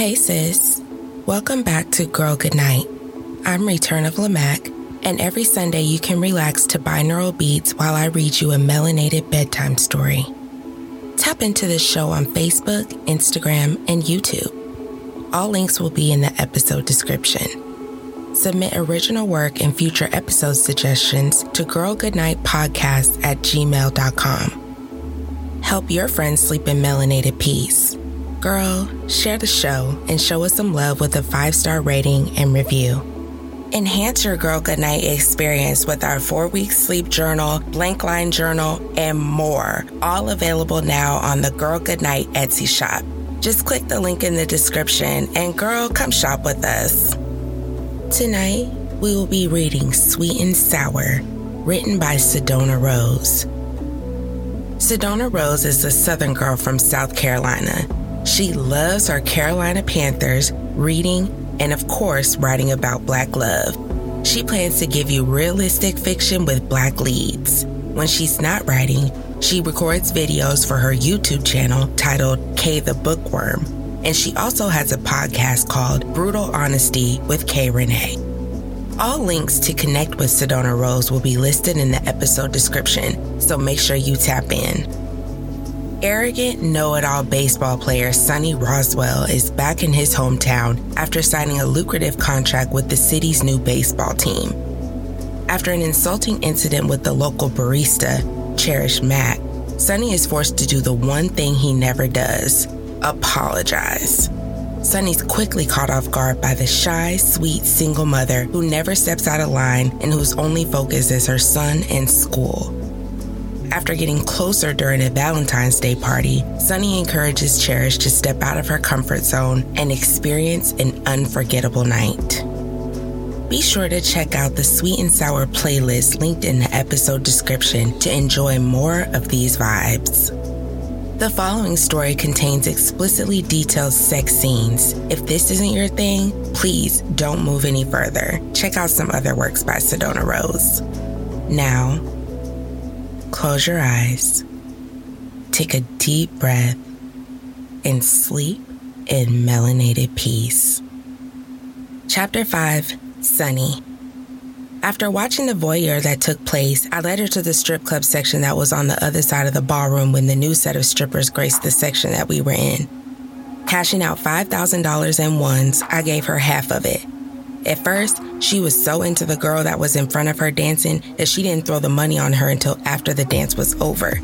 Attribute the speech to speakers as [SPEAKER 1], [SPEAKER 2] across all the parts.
[SPEAKER 1] Hey sis, welcome back to Girl Goodnight. I'm Return of Lamac, and every Sunday you can relax to binaural beats while I read you a melanated bedtime story. Tap into the show on Facebook, Instagram, and YouTube. All links will be in the episode description. Submit original work and future episode suggestions to girlgoodnightpodcast at gmail.com. Help your friends sleep in melanated peace. Girl, share the show and show us some love with a five star rating and review. Enhance your Girl Goodnight experience with our four week sleep journal, blank line journal, and more. All available now on the Girl Goodnight Etsy shop. Just click the link in the description and girl, come shop with us. Tonight, we will be reading Sweet and Sour, written by Sedona Rose. Sedona Rose is a Southern girl from South Carolina. She loves her Carolina Panthers, reading, and of course, writing about Black love. She plans to give you realistic fiction with Black leads. When she's not writing, she records videos for her YouTube channel titled K the Bookworm, and she also has a podcast called Brutal Honesty with K Renee. All links to connect with Sedona Rose will be listed in the episode description, so make sure you tap in. Arrogant, know it all baseball player Sonny Roswell is back in his hometown after signing a lucrative contract with the city's new baseball team. After an insulting incident with the local barista, Cherish Mack, Sonny is forced to do the one thing he never does apologize. Sonny's quickly caught off guard by the shy, sweet single mother who never steps out of line and whose only focus is her son and school. After getting closer during a Valentine's Day party, Sonny encourages Cherish to step out of her comfort zone and experience an unforgettable night. Be sure to check out the Sweet and Sour playlist linked in the episode description to enjoy more of these vibes. The following story contains explicitly detailed sex scenes. If this isn't your thing, please don't move any further. Check out some other works by Sedona Rose. Now, Close your eyes, take a deep breath, and sleep in melanated peace. Chapter 5 Sonny. After watching the voyeur that took place, I led her to the strip club section that was on the other side of the ballroom when the new set of strippers graced the section that we were in. Cashing out $5,000 in ones, I gave her half of it. At first, she was so into the girl that was in front of her dancing that she didn't throw the money on her until after the dance was over.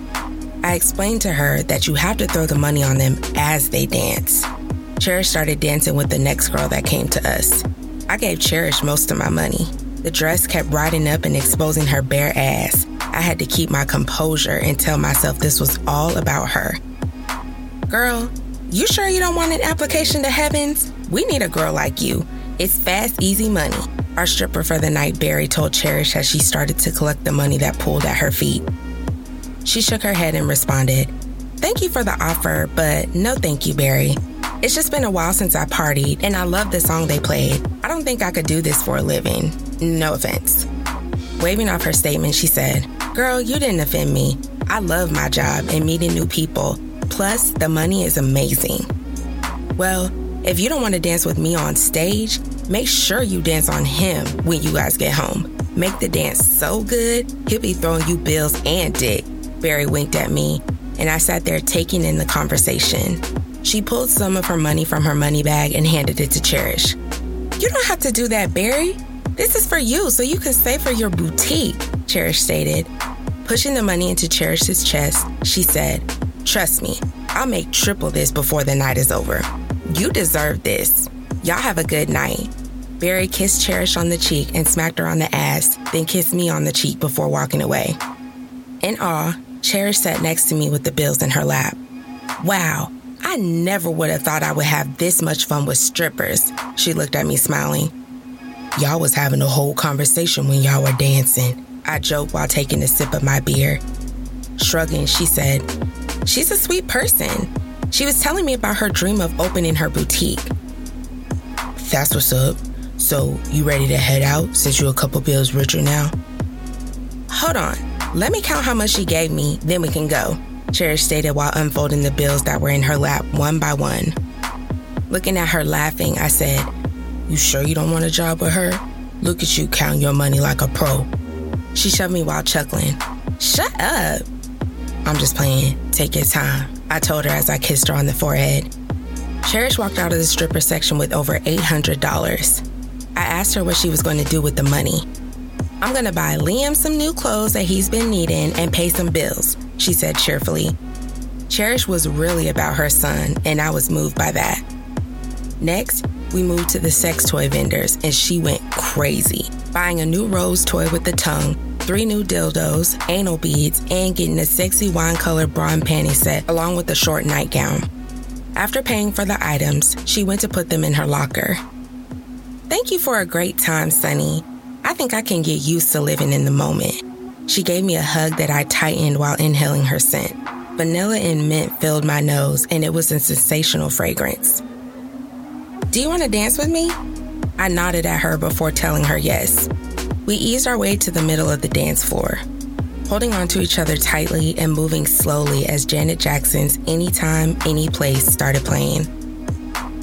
[SPEAKER 1] I explained to her that you have to throw the money on them as they dance. Cherish started dancing with the next girl that came to us. I gave Cherish most of my money. The dress kept riding up and exposing her bare ass. I had to keep my composure and tell myself this was all about her. Girl, you sure you don't want an application to Heavens? We need a girl like you. It's fast, easy money. Our stripper for the night, Barry, told Cherish as she started to collect the money that pooled at her feet. She shook her head and responded, Thank you for the offer, but no thank you, Barry. It's just been a while since I partied, and I love the song they played. I don't think I could do this for a living. No offense. Waving off her statement, she said, Girl, you didn't offend me. I love my job and meeting new people. Plus, the money is amazing. Well, if you don't want to dance with me on stage, make sure you dance on him when you guys get home. Make the dance so good, he'll be throwing you bills and dick. Barry winked at me, and I sat there taking in the conversation. She pulled some of her money from her money bag and handed it to Cherish. You don't have to do that, Barry. This is for you so you can save for your boutique, Cherish stated. Pushing the money into Cherish's chest, she said, Trust me, I'll make triple this before the night is over. You deserve this. Y'all have a good night. Barry kissed Cherish on the cheek and smacked her on the ass, then kissed me on the cheek before walking away. In awe, Cherish sat next to me with the bills in her lap. Wow, I never would have thought I would have this much fun with strippers. She looked at me smiling. Y'all was having a whole conversation when y'all were dancing. I joked while taking a sip of my beer. Shrugging, she said, She's a sweet person. She was telling me about her dream of opening her boutique. That's what's up. So, you ready to head out since you're a couple bills richer now? Hold on. Let me count how much she gave me, then we can go, Cherish stated while unfolding the bills that were in her lap one by one. Looking at her laughing, I said, you sure you don't want a job with her? Look at you count your money like a pro. She shoved me while chuckling. Shut up. I'm just playing. Take your time. I told her as I kissed her on the forehead. Cherish walked out of the stripper section with over $800. I asked her what she was going to do with the money. I'm going to buy Liam some new clothes that he's been needing and pay some bills, she said cheerfully. Cherish was really about her son, and I was moved by that. Next, we moved to the sex toy vendors and she went crazy, buying a new rose toy with the tongue, three new dildos, anal beads, and getting a sexy wine colored bra and panty set along with a short nightgown. After paying for the items, she went to put them in her locker. Thank you for a great time, Sonny. I think I can get used to living in the moment. She gave me a hug that I tightened while inhaling her scent. Vanilla and mint filled my nose, and it was a sensational fragrance. Do you want to dance with me? I nodded at her before telling her yes. We eased our way to the middle of the dance floor, holding on to each other tightly and moving slowly as Janet Jackson's Anytime, Any Place started playing.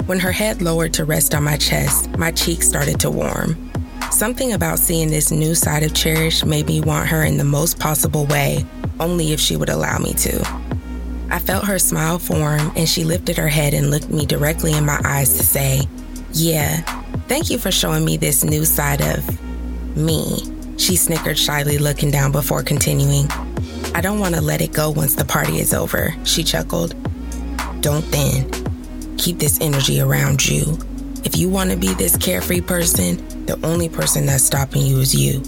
[SPEAKER 1] When her head lowered to rest on my chest, my cheeks started to warm. Something about seeing this new side of Cherish made me want her in the most possible way, only if she would allow me to. I felt her smile form and she lifted her head and looked me directly in my eyes to say, Yeah, thank you for showing me this new side of me. She snickered shyly, looking down before continuing. I don't want to let it go once the party is over, she chuckled. Don't then. Keep this energy around you. If you want to be this carefree person, the only person that's stopping you is you.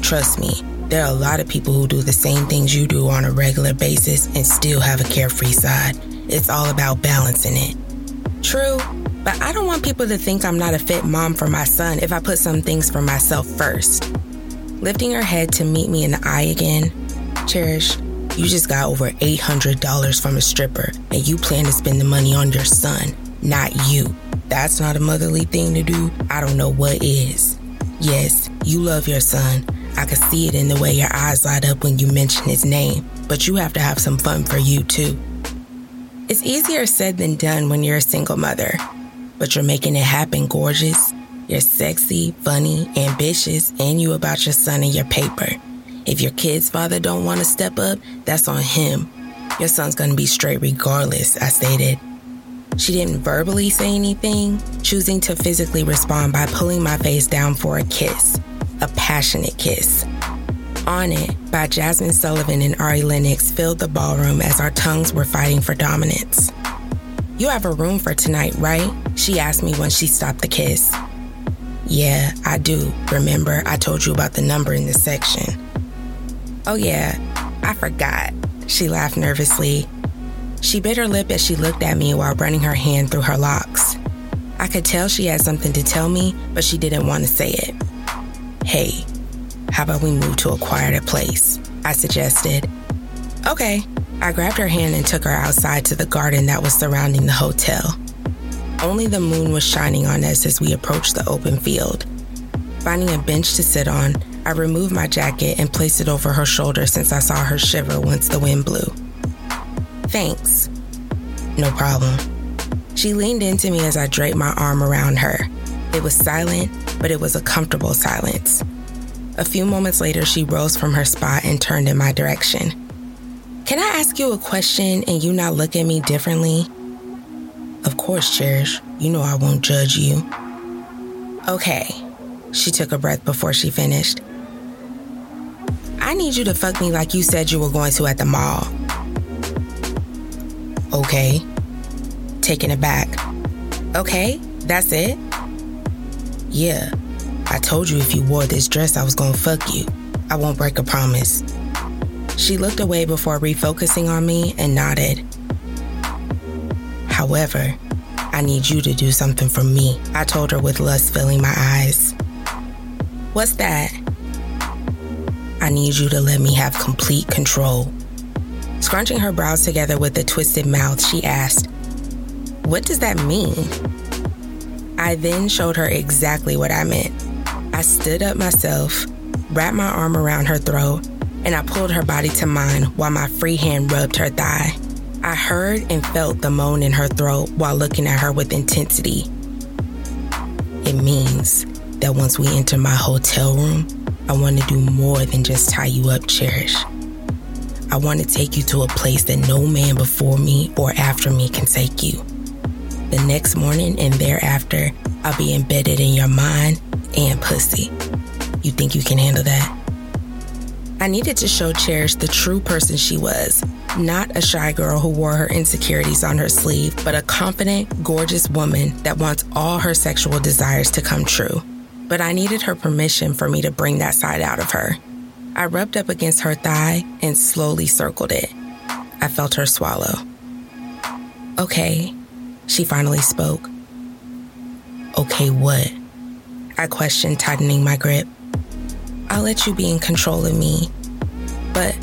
[SPEAKER 1] Trust me, there are a lot of people who do the same things you do on a regular basis and still have a carefree side. It's all about balancing it. True, but I don't want people to think I'm not a fit mom for my son if I put some things for myself first. Lifting her head to meet me in the eye again, Cherish, you just got over $800 from a stripper and you plan to spend the money on your son, not you. That's not a motherly thing to do. I don't know what is. Yes, you love your son, I could see it in the way your eyes light up when you mention his name, but you have to have some fun for you too. It's easier said than done when you're a single mother, but you're making it happen, gorgeous. You're sexy, funny, ambitious, and you about your son and your paper. If your kid's father don't want to step up, that's on him. Your son's gonna be straight regardless, I stated. She didn't verbally say anything, choosing to physically respond by pulling my face down for a kiss a passionate kiss. On It by Jazmine Sullivan and Ari Lennox filled the ballroom as our tongues were fighting for dominance. You have a room for tonight, right? She asked me when she stopped the kiss. Yeah, I do. Remember, I told you about the number in the section. Oh, yeah, I forgot. She laughed nervously. She bit her lip as she looked at me while running her hand through her locks. I could tell she had something to tell me, but she didn't want to say it. Hey, how about we move to a quieter place? I suggested. Okay. I grabbed her hand and took her outside to the garden that was surrounding the hotel. Only the moon was shining on us as we approached the open field. Finding a bench to sit on, I removed my jacket and placed it over her shoulder since I saw her shiver once the wind blew. Thanks. No problem. She leaned into me as I draped my arm around her. It was silent, but it was a comfortable silence. A few moments later, she rose from her spot and turned in my direction. Can I ask you a question and you not look at me differently? Of course, Cherish. You know I won't judge you. Okay. She took a breath before she finished. I need you to fuck me like you said you were going to at the mall. Okay. Taking it back. Okay, that's it? Yeah. I told you if you wore this dress, I was gonna fuck you. I won't break a promise. She looked away before refocusing on me and nodded. However, I need you to do something for me, I told her with lust filling my eyes. What's that? I need you to let me have complete control. Scrunching her brows together with a twisted mouth, she asked, What does that mean? I then showed her exactly what I meant. I stood up myself, wrapped my arm around her throat, and I pulled her body to mine while my free hand rubbed her thigh. I heard and felt the moan in her throat while looking at her with intensity. It means that once we enter my hotel room, I want to do more than just tie you up, Cherish. I want to take you to a place that no man before me or after me can take you. The next morning and thereafter, I'll be embedded in your mind and pussy. You think you can handle that? I needed to show Cherish the true person she was. Not a shy girl who wore her insecurities on her sleeve, but a confident, gorgeous woman that wants all her sexual desires to come true. But I needed her permission for me to bring that side out of her. I rubbed up against her thigh and slowly circled it. I felt her swallow. Okay, she finally spoke. Okay, what? I questioned, tightening my grip. I'll let you be in control of me. But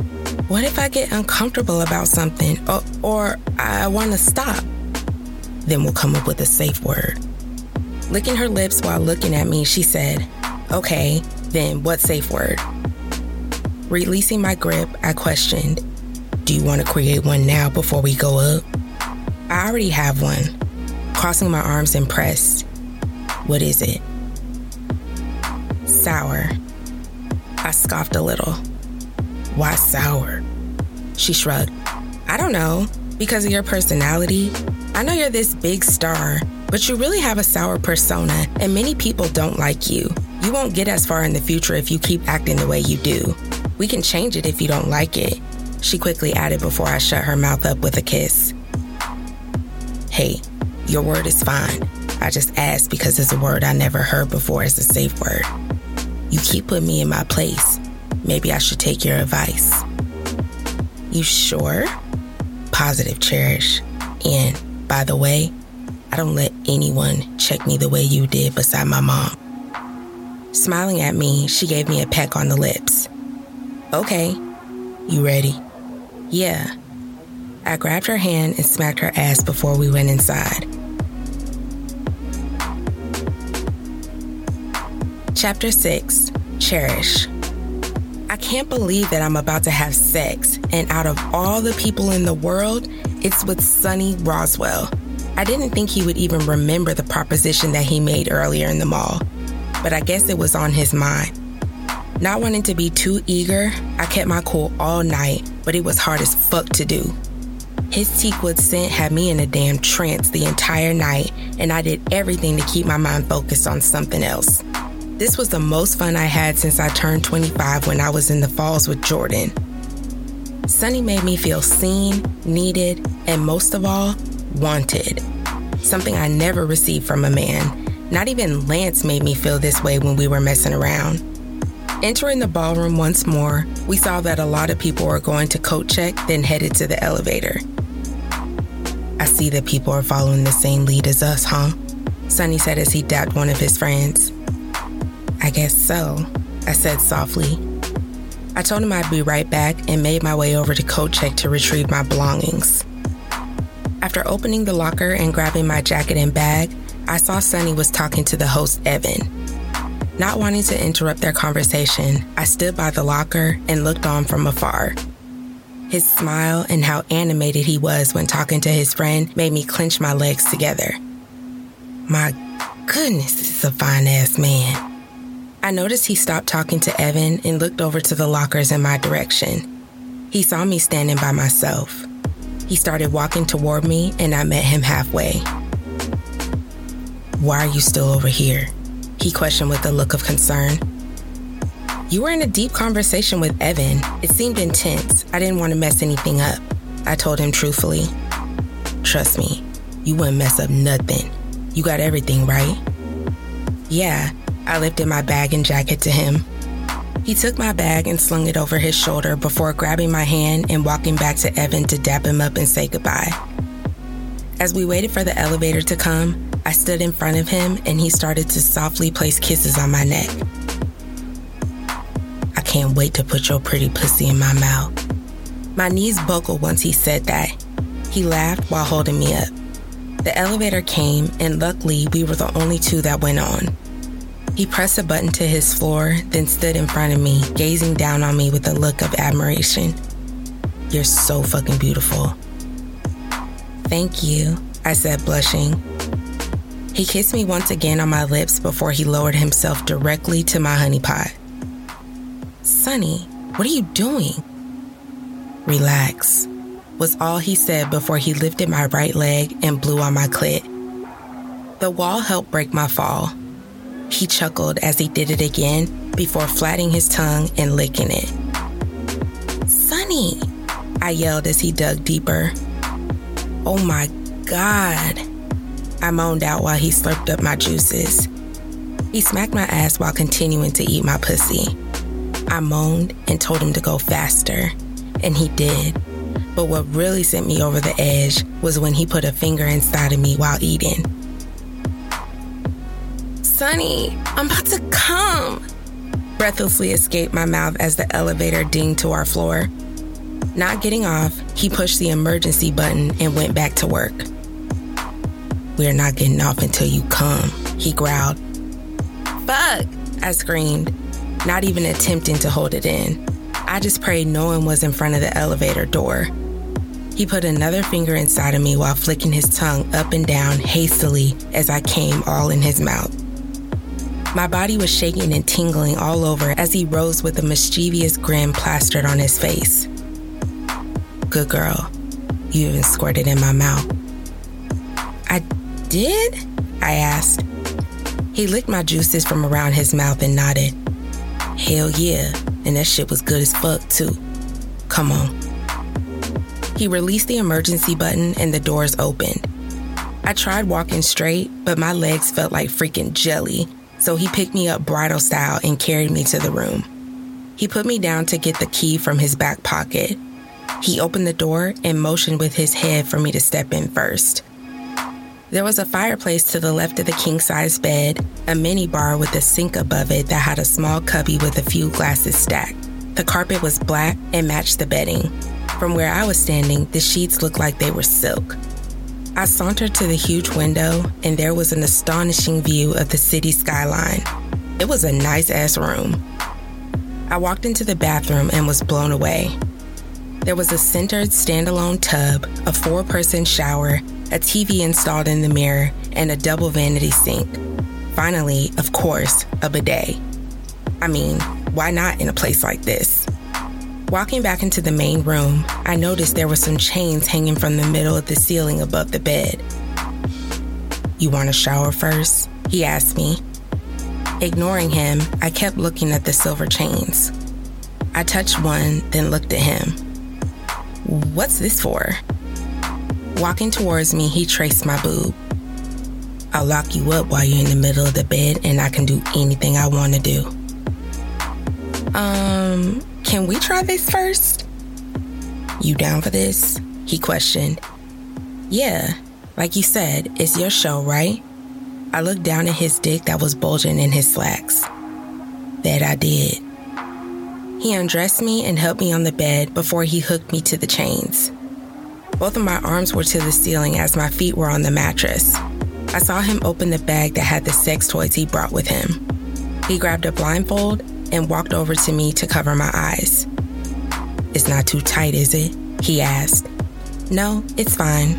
[SPEAKER 1] what if I get uncomfortable about something or, or I want to stop? Then we'll come up with a safe word. Licking her lips while looking at me, she said, Okay, then what safe word? Releasing my grip, I questioned, Do you want to create one now before we go up? I already have one. Crossing my arms and pressed. What is it? Sour. I scoffed a little. Why sour? She shrugged. I don't know. Because of your personality. I know you're this big star, but you really have a sour persona, and many people don't like you. You won't get as far in the future if you keep acting the way you do. We can change it if you don't like it. She quickly added before I shut her mouth up with a kiss. Hey, your word is fine. I just asked because it's a word I never heard before as a safe word. You keep putting me in my place. Maybe I should take your advice. You sure? Positive, Cherish. And by the way, I don't let anyone check me the way you did beside my mom. Smiling at me, she gave me a peck on the lips. Okay, you ready? Yeah. I grabbed her hand and smacked her ass before we went inside. Chapter 6 Cherish. I can't believe that I'm about to have sex, and out of all the people in the world, it's with Sonny Roswell. I didn't think he would even remember the proposition that he made earlier in the mall, but I guess it was on his mind. Not wanting to be too eager, I kept my cool all night, but it was hard as fuck to do. His teakwood scent had me in a damn trance the entire night, and I did everything to keep my mind focused on something else. This was the most fun I had since I turned 25 when I was in the falls with Jordan. Sonny made me feel seen, needed, and most of all, wanted. Something I never received from a man. Not even Lance made me feel this way when we were messing around. Entering the ballroom once more, we saw that a lot of people were going to coat check, then headed to the elevator. I see that people are following the same lead as us, huh? Sonny said as he dapped one of his friends. I guess so, I said softly. I told him I'd be right back and made my way over to coat check to retrieve my belongings. After opening the locker and grabbing my jacket and bag, I saw Sonny was talking to the host, Evan. Not wanting to interrupt their conversation, I stood by the locker and looked on from afar. His smile and how animated he was when talking to his friend made me clench my legs together. My goodness, this is a fine ass man. I noticed he stopped talking to Evan and looked over to the lockers in my direction. He saw me standing by myself. He started walking toward me, and I met him halfway. Why are you still over here? He questioned with a look of concern. You were in a deep conversation with Evan. It seemed intense. I didn't want to mess anything up. I told him truthfully. Trust me, you wouldn't mess up nothing. You got everything, right? Yeah, I lifted my bag and jacket to him. He took my bag and slung it over his shoulder before grabbing my hand and walking back to Evan to dap him up and say goodbye. As we waited for the elevator to come, I stood in front of him and he started to softly place kisses on my neck. I can't wait to put your pretty pussy in my mouth. My knees buckled once he said that. He laughed while holding me up. The elevator came, and luckily, we were the only two that went on. He pressed a button to his floor, then stood in front of me, gazing down on me with a look of admiration. You're so fucking beautiful. Thank you, I said, blushing. He kissed me once again on my lips before he lowered himself directly to my honeypot. Sonny, what are you doing? Relax, was all he said before he lifted my right leg and blew on my clit. The wall helped break my fall, he chuckled as he did it again before flattening his tongue and licking it. Sonny, I yelled as he dug deeper. Oh my God, I moaned out while he slurped up my juices. He smacked my ass while continuing to eat my pussy. I moaned and told him to go faster, and he did. But what really sent me over the edge was when he put a finger inside of me while eating. Sonny, I'm about to come. Breathlessly escaped my mouth as the elevator dinged to our floor. Not getting off, he pushed the emergency button and went back to work. We're not getting off until you come, he growled. Fuck, I screamed, not even attempting to hold it in. I just prayed no one was in front of the elevator door. He put another finger inside of me while flicking his tongue up and down hastily as I came all in his mouth. My body was shaking and tingling all over as he rose with a mischievous grin plastered on his face. Good girl, you even squirted in my mouth. I did? I asked. He licked my juices from around his mouth and nodded. Hell yeah, and that shit was good as fuck too. Come on. He released the emergency button and the doors opened. I tried walking straight, but my legs felt like freaking jelly so he picked me up bridal style and carried me to the room. He put me down to get the key from his back pocket. He opened the door and motioned with his head for me to step in first. There was a fireplace to the left of the king size bed, a mini bar with a sink above it that had a small cubby with a few glasses stacked. The carpet was black and matched the bedding. From where I was standing, the sheets looked like they were silk. I sauntered to the huge window, and there was an astonishing view of the city skyline. It was a nice ass room. I walked into the bathroom and was blown away. There was a centered standalone tub, a four person shower, a TV installed in the mirror, and a double vanity sink. Finally, of course, a bidet. I mean, why not in a place like this? Walking back into the main room, I noticed there were some chains hanging from the middle of the ceiling above the bed. You want a shower first? He asked me. Ignoring him, I kept looking at the silver chains. I touched one, then looked at him. What's this for? Walking towards me, he traced my boob. I'll lock you up while you're in the middle of the bed and I can do anything I want to do. Um, can we try this first? You down for this? He questioned. Yeah, like you said, it's your show, right? I looked down at his dick that was bulging in his slacks. That I did. He undressed me and helped me on the bed before he hooked me to the chains. Both of my arms were to the ceiling as my feet were on the mattress. I saw him open the bag that had the sex toys he brought with him. He grabbed a blindfold and walked over to me to cover my eyes. It's not too tight, is it? He asked. No, it's fine.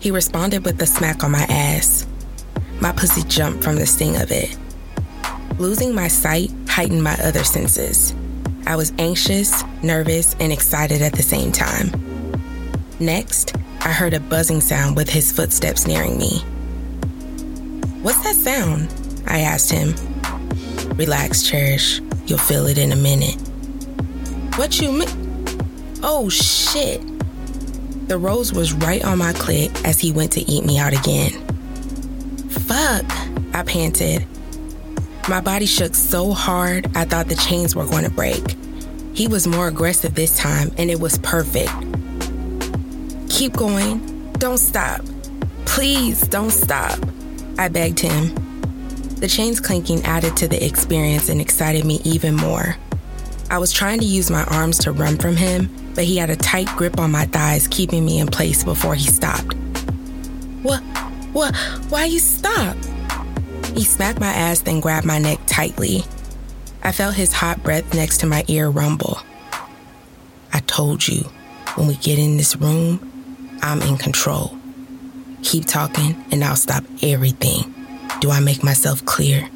[SPEAKER 1] He responded with a smack on my ass. My pussy jumped from the sting of it. Losing my sight heightened my other senses. I was anxious, nervous, and excited at the same time. Next, I heard a buzzing sound with his footsteps nearing me. What's that sound? I asked him. Relax, Cherish. You'll feel it in a minute. What you mean? Oh, shit. The rose was right on my clit as he went to eat me out again. Fuck, I panted. My body shook so hard, I thought the chains were going to break. He was more aggressive this time, and it was perfect. Keep going. Don't stop. Please don't stop. I begged him. The chains clinking added to the experience and excited me even more. I was trying to use my arms to run from him, but he had a tight grip on my thighs, keeping me in place before he stopped. What? What? Why you stop? He smacked my ass, then grabbed my neck tightly. I felt his hot breath next to my ear rumble. I told you, when we get in this room, I'm in control. Keep talking, and I'll stop everything. Do I make myself clear?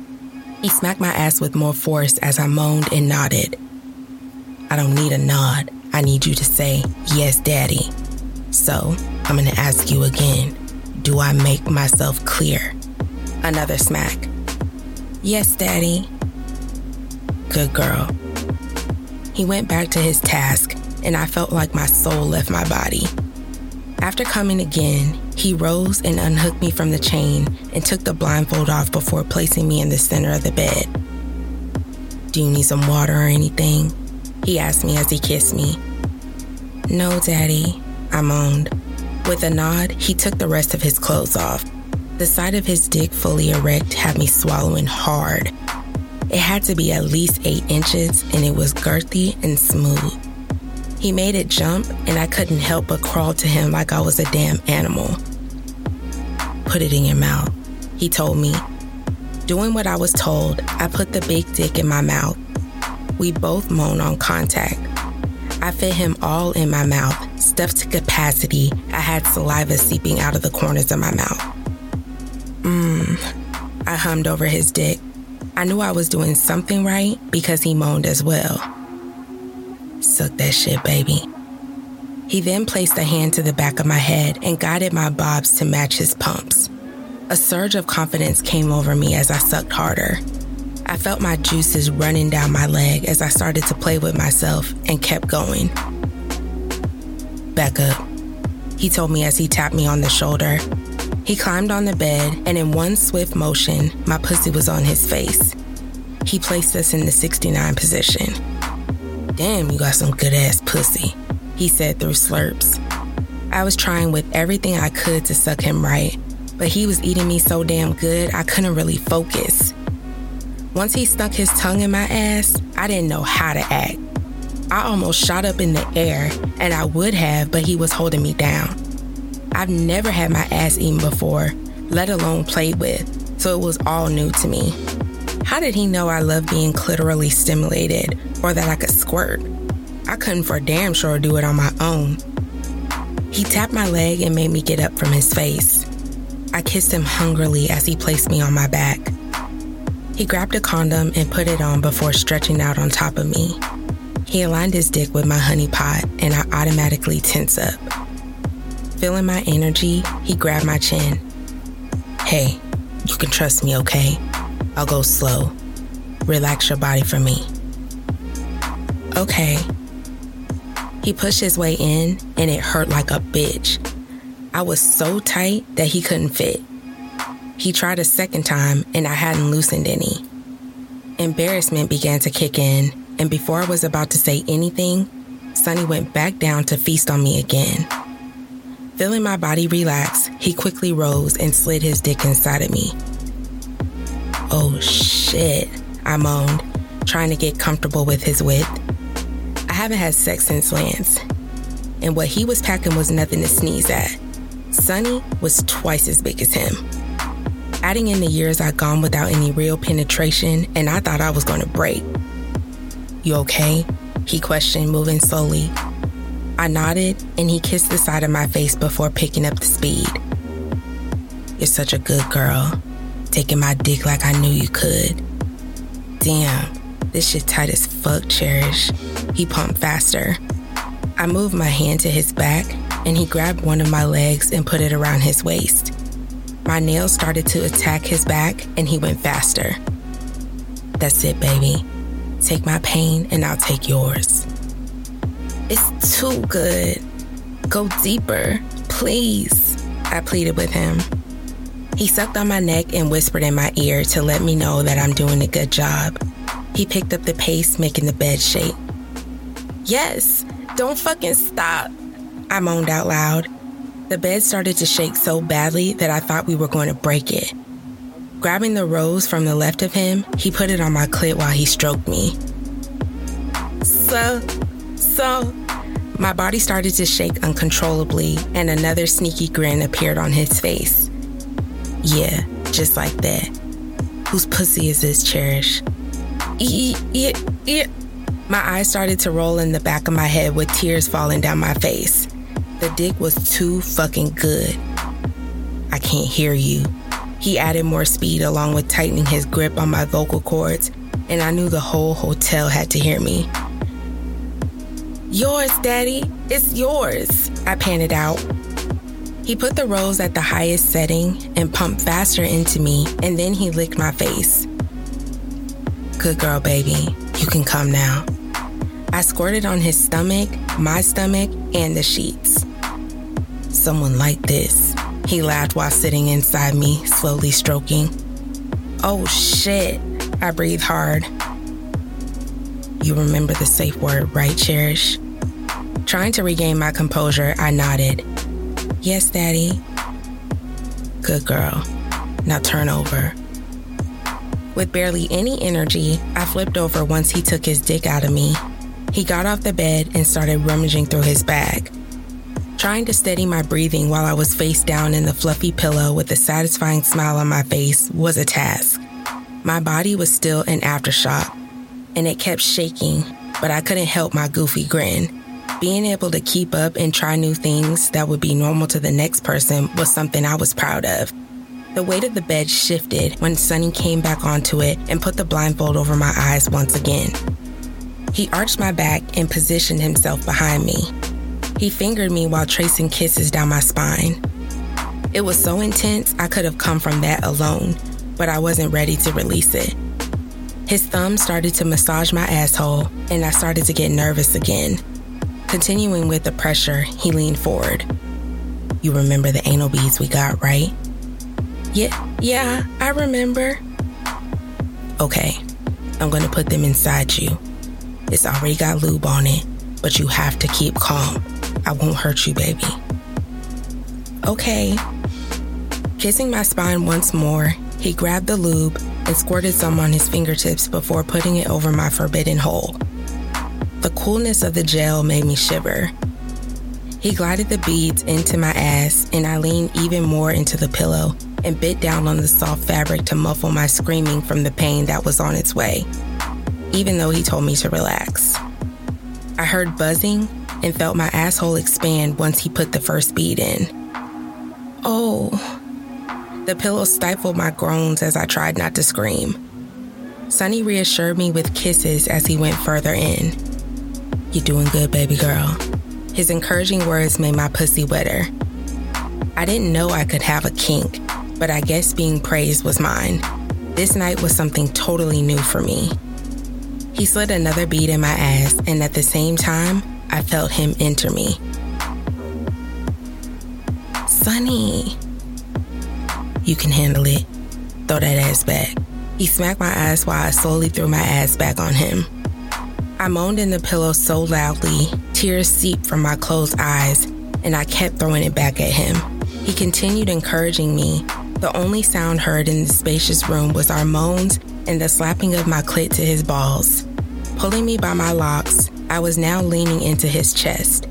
[SPEAKER 1] He smacked my ass with more force as I moaned and nodded. I don't need a nod. I need you to say, Yes, Daddy. So, I'm gonna ask you again Do I make myself clear? Another smack. Yes, Daddy. Good girl. He went back to his task, and I felt like my soul left my body. After coming again, he rose and unhooked me from the chain and took the blindfold off before placing me in the center of the bed. Do you need some water or anything? He asked me as he kissed me. No, Daddy, I moaned. With a nod, he took the rest of his clothes off. The sight of his dick fully erect had me swallowing hard. It had to be at least eight inches, and it was girthy and smooth. He made it jump, and I couldn't help but crawl to him like I was a damn animal. Put it in your mouth, he told me. Doing what I was told, I put the big dick in my mouth. We both moaned on contact. I fit him all in my mouth, stuffed to capacity. I had saliva seeping out of the corners of my mouth. Mmm, I hummed over his dick. I knew I was doing something right because he moaned as well. Suck that shit, baby. He then placed a hand to the back of my head and guided my bobs to match his pumps. A surge of confidence came over me as I sucked harder. I felt my juices running down my leg as I started to play with myself and kept going. Back up, he told me as he tapped me on the shoulder. He climbed on the bed, and in one swift motion, my pussy was on his face. He placed us in the 69 position. Damn, you got some good ass pussy, he said through slurps. I was trying with everything I could to suck him right, but he was eating me so damn good I couldn't really focus. Once he stuck his tongue in my ass, I didn't know how to act. I almost shot up in the air, and I would have, but he was holding me down. I've never had my ass eaten before, let alone played with, so it was all new to me. How did he know I love being clitorally stimulated or that I could squirt? I couldn't for damn sure do it on my own. He tapped my leg and made me get up from his face. I kissed him hungrily as he placed me on my back. He grabbed a condom and put it on before stretching out on top of me. He aligned his dick with my honey pot, and I automatically tense up. Feeling my energy, he grabbed my chin. Hey, you can trust me, okay? I'll go slow. Relax your body for me. Okay. He pushed his way in, and it hurt like a bitch. I was so tight that he couldn't fit. He tried a second time, and I hadn't loosened any. Embarrassment began to kick in, and before I was about to say anything, Sonny went back down to feast on me again. Feeling my body relax, he quickly rose and slid his dick inside of me. Oh shit, I moaned. trying to get comfortable with his width. I haven't had sex since Lance, and what he was packing was nothing to sneeze at. Sonny was twice as big as him. Adding in the years I'd gone without any real penetration, and I thought I was to break. You okay? He questioned, moving slowly. I nodded, and he kissed the side of my face before picking up the speed. You're such a good girl, taking my dick like I knew you could. Damn, this shit tight as fuck, Cherish. He pumped faster. I moved my hand to his back, and he grabbed one of my legs and put it around his waist. My nails started to attack his back, and he went faster. That's it, baby. Take my pain, and I'll take yours. It's too good. Go deeper, please, I pleaded with him. He sucked on my neck and whispered in my ear to let me know that I'm doing a good job. He picked up the pace, making the bed shake. Yes, don't fucking stop, I moaned out loud. The bed started to shake so badly that I thought we were going to break it. Grabbing the rose from the left of him, he put it on my clit while he stroked me. So, so, my body started to shake uncontrollably, and another sneaky grin appeared on his face. Yeah, just like that. Whose pussy is this, Cherish? Yeah. My eyes started to roll in the back of my head with tears falling down my face. The dick was too fucking good. I can't hear you. He added more speed along with tightening his grip on my vocal cords, and I knew the whole hotel had to hear me. Yours, Daddy. It's yours, I panted out. He put the rose at the highest setting and pumped faster into me, and then he licked my face. Good girl, baby. You can come now. I squirted on his stomach, my stomach, and the sheets. Someone like this. He laughed while sitting inside me, slowly stroking. Oh shit. I breathed hard. You remember the safe word, right, Cherish? Trying to regain my composure, I nodded. Yes, Daddy. Good girl. Now turn over. With barely any energy, I flipped over once he took his dick out of me. He got off the bed and started rummaging through his bag. Trying to steady my breathing while I was face down in the fluffy pillow with a satisfying smile on my face was a task. My body was still in aftershock, and it kept shaking, but I couldn't help my goofy grin. Being able to keep up and try new things that would be normal to the next person was something I was proud of. The weight of the bed shifted when Sonny came back onto it and put the blindfold over my eyes once again. He arched my back and positioned himself behind me. He fingered me while tracing kisses down my spine. It was so intense, I could have come from that alone, but I wasn't ready to release it. His thumb started to massage my asshole, and I started to get nervous again. Continuing with the pressure, he leaned forward. You remember the anal beads we got, right? Yeah, yeah, I remember. Okay, I'm gonna put them inside you. It's already got lube on it, but you have to keep calm. I won't hurt you, baby. Okay. Kissing my spine once more, he grabbed the lube and squirted some on his fingertips before putting it over my forbidden hole. The coolness of the gel made me shiver. He glided the beads into my ass, and I leaned even more into the pillow and bit down on the soft fabric to muffle my screaming from the pain that was on its way, even though he told me to relax. I heard buzzing and felt my asshole expand once he put the first bead in. Oh. The pillow stifled my groans as I tried not to scream. Sonny reassured me with kisses as he went further in. You're doing good, baby girl. His encouraging words made my pussy wetter. I didn't know I could have a kink, but I guess being praised was mine. This night was something totally new for me. He slid another bead in my ass, and at the same time, I felt him enter me. Sonny, you can handle it. Throw that ass back. He smacked my ass while I slowly threw my ass back on him. I moaned in the pillow so loudly, tears seeped from my closed eyes, and I kept throwing it back at him. He continued encouraging me. The only sound heard in the spacious room was our moans and the slapping of my clit to his balls. Pulling me by my locks, I was now leaning into his chest.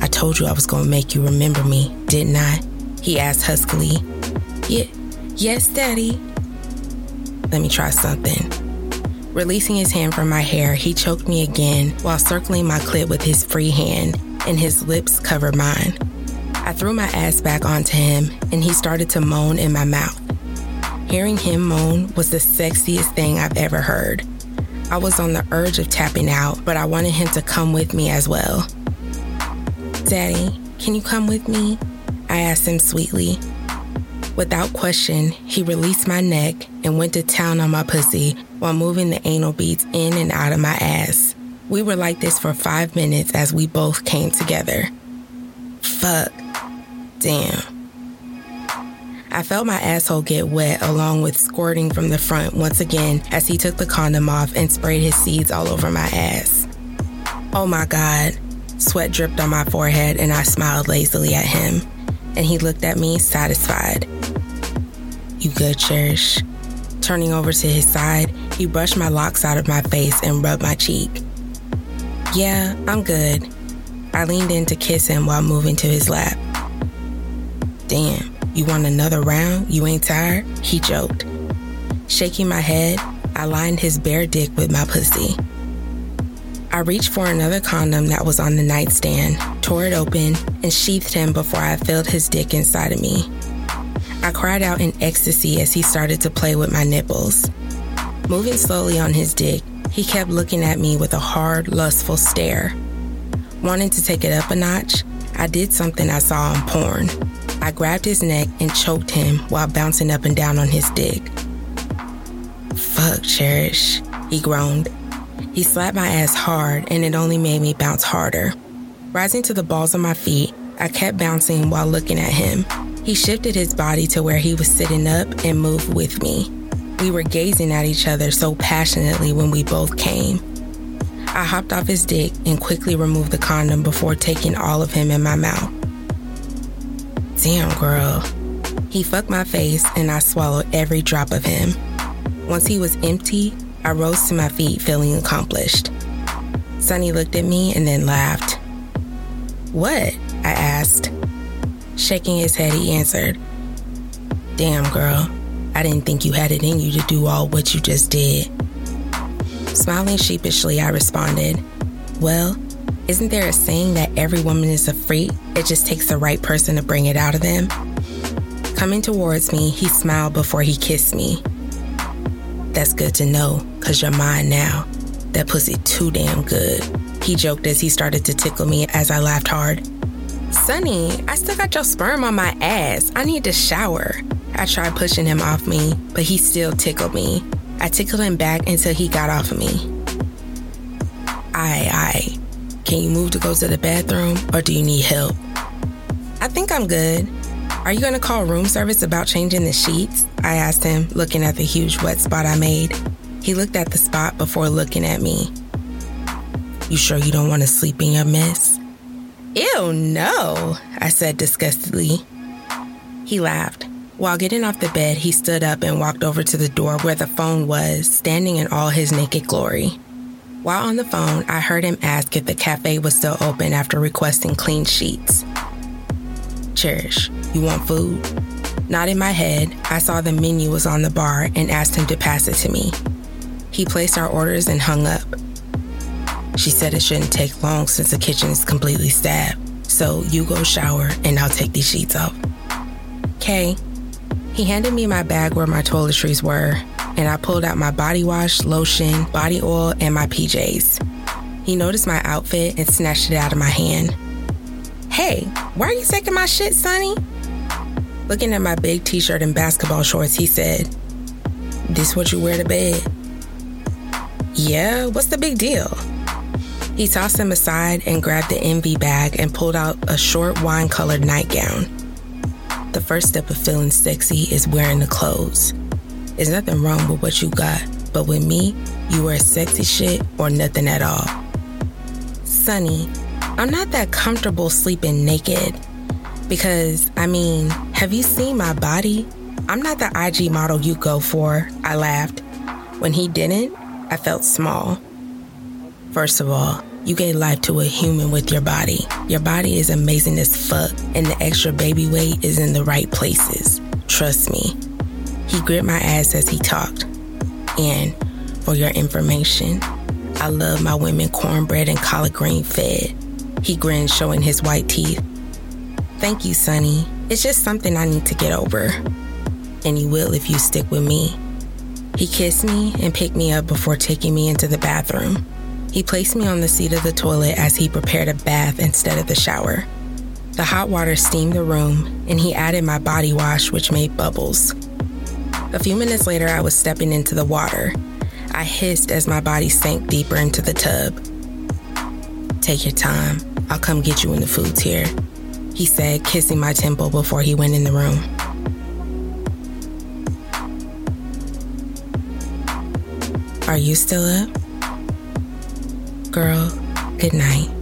[SPEAKER 1] I told you I was going to make you remember me, didn't I? He asked huskily. Yeah, yes, Daddy. Let me try something. Releasing his hand from my hair, he choked me again while circling my clit with his free hand, and his lips covered mine. I threw my ass back onto him, and he started to moan in my mouth. Hearing him moan was the sexiest thing I've ever heard. I was on the urge of tapping out, but I wanted him to come with me as well. Daddy, can you come with me? I asked him sweetly. Without question, he released my neck and went to town on my pussy while moving the anal beads in and out of my ass. We were like this for five minutes as we both came together. Fuck. Damn. I felt my asshole get wet along with squirting from the front once again as he took the condom off and sprayed his seeds all over my ass. Oh my God. Sweat dripped on my forehead and I smiled lazily at him and he looked at me satisfied. You good, Cherish? Turning over to his side, he brushed my locks out of my face and rubbed my cheek. Yeah, I'm good. I leaned in to kiss him while moving to his lap. Damn, you want another round? You ain't tired? He joked. Shaking my head, I lined his bare dick with my pussy. I reached for another condom that was on the nightstand, tore it open, and sheathed him before I filled his dick inside of me. I cried out in ecstasy as he started to play with my nipples. Moving slowly on his dick, he kept looking at me with a hard, lustful stare. Wanting to take it up a notch, I did something I saw on porn. I grabbed his neck and choked him while bouncing up and down on his dick. Fuck, Cherish, he groaned. He slapped my ass hard, and it only made me bounce harder. Rising to the balls of my feet, I kept bouncing while looking at him. He shifted his body to where he was sitting up and moved with me. We were gazing at each other so passionately when we both came. I hopped off his dick and quickly removed the condom before taking all of him in my mouth. Damn, girl. He fucked my face and I swallowed every drop of him. Once he was empty, I rose to my feet, feeling accomplished. Sonny looked at me and then laughed. What? I asked. Shaking his head, he answered, Damn, girl, I didn't think you had it in you to do all what you just did. Smiling sheepishly, I responded, Well, isn't there a saying that every woman is a freak? It just takes the right person to bring it out of them? Coming towards me, he smiled before he kissed me. That's good to know, cause you're mine now. That pussy too damn good. He joked as he started to tickle me as I laughed hard. Sonny, I still got your sperm on my ass. I need to shower. I tried pushing him off me, but he still tickled me. I tickled him back until he got off of me. Aye, aye. Can you move to go to the bathroom or do you need help? I think I'm good. Are you to call room service about changing the sheets? I asked him, looking at the huge wet spot I made. He looked at the spot before looking at me. You sure you don't want to sleep in your mess? Ew, no, I said disgustedly. He laughed. While getting off the bed, he stood up and walked over to the door where the phone was, standing in all his naked glory. While on the phone, I heard him ask if the cafe was still open after requesting clean sheets. Cherish, you want food? Nodding my head, I saw the menu was on the bar and asked him to pass it to me. He placed our orders and hung up. She said it shouldn't take long since the kitchen is completely staffed. So you go shower and I'll take these sheets off. Kay, he handed me my bag where my toiletries were, and I pulled out my body wash, lotion, body oil, and my PJs. He noticed my outfit and snatched it out of my hand. Hey, why are you taking my shit, Sonny? Looking at my big t shirt and basketball shorts, he said, This what you wear to bed? Yeah, what's the big deal? He tossed them aside and grabbed the envy bag and pulled out a short wine colored nightgown. The first step of feeling sexy is wearing the clothes. There's nothing wrong with what you got, but with me, you wear sexy shit or nothing at all. Sonny, I'm not that comfortable sleeping naked. Because, I mean, have you seen my body? I'm not the IG model you go for, I laughed. When he didn't, I felt small. First of all, you gave life to a human with your body. Your body is amazing as fuck, and the extra baby weight is in the right places. Trust me. He gripped my ass as he talked. And for your information, I love my women cornbread and collard green fed. He grinned, showing his white teeth. Thank you, Sonny. It's just something I need to get over. And you will if you stick with me. He kissed me and picked me up before taking me into the bathroom. He placed me on the seat of the toilet as he prepared a bath instead of the shower. The hot water steamed the room, and he added my body wash, which made bubbles. A few minutes later, I was stepping into the water. I hissed as my body sank deeper into the tub. Take your time. I'll come get you when the food's here, he said, kissing my temple before he went in the room. Are you still up? Girl, good night.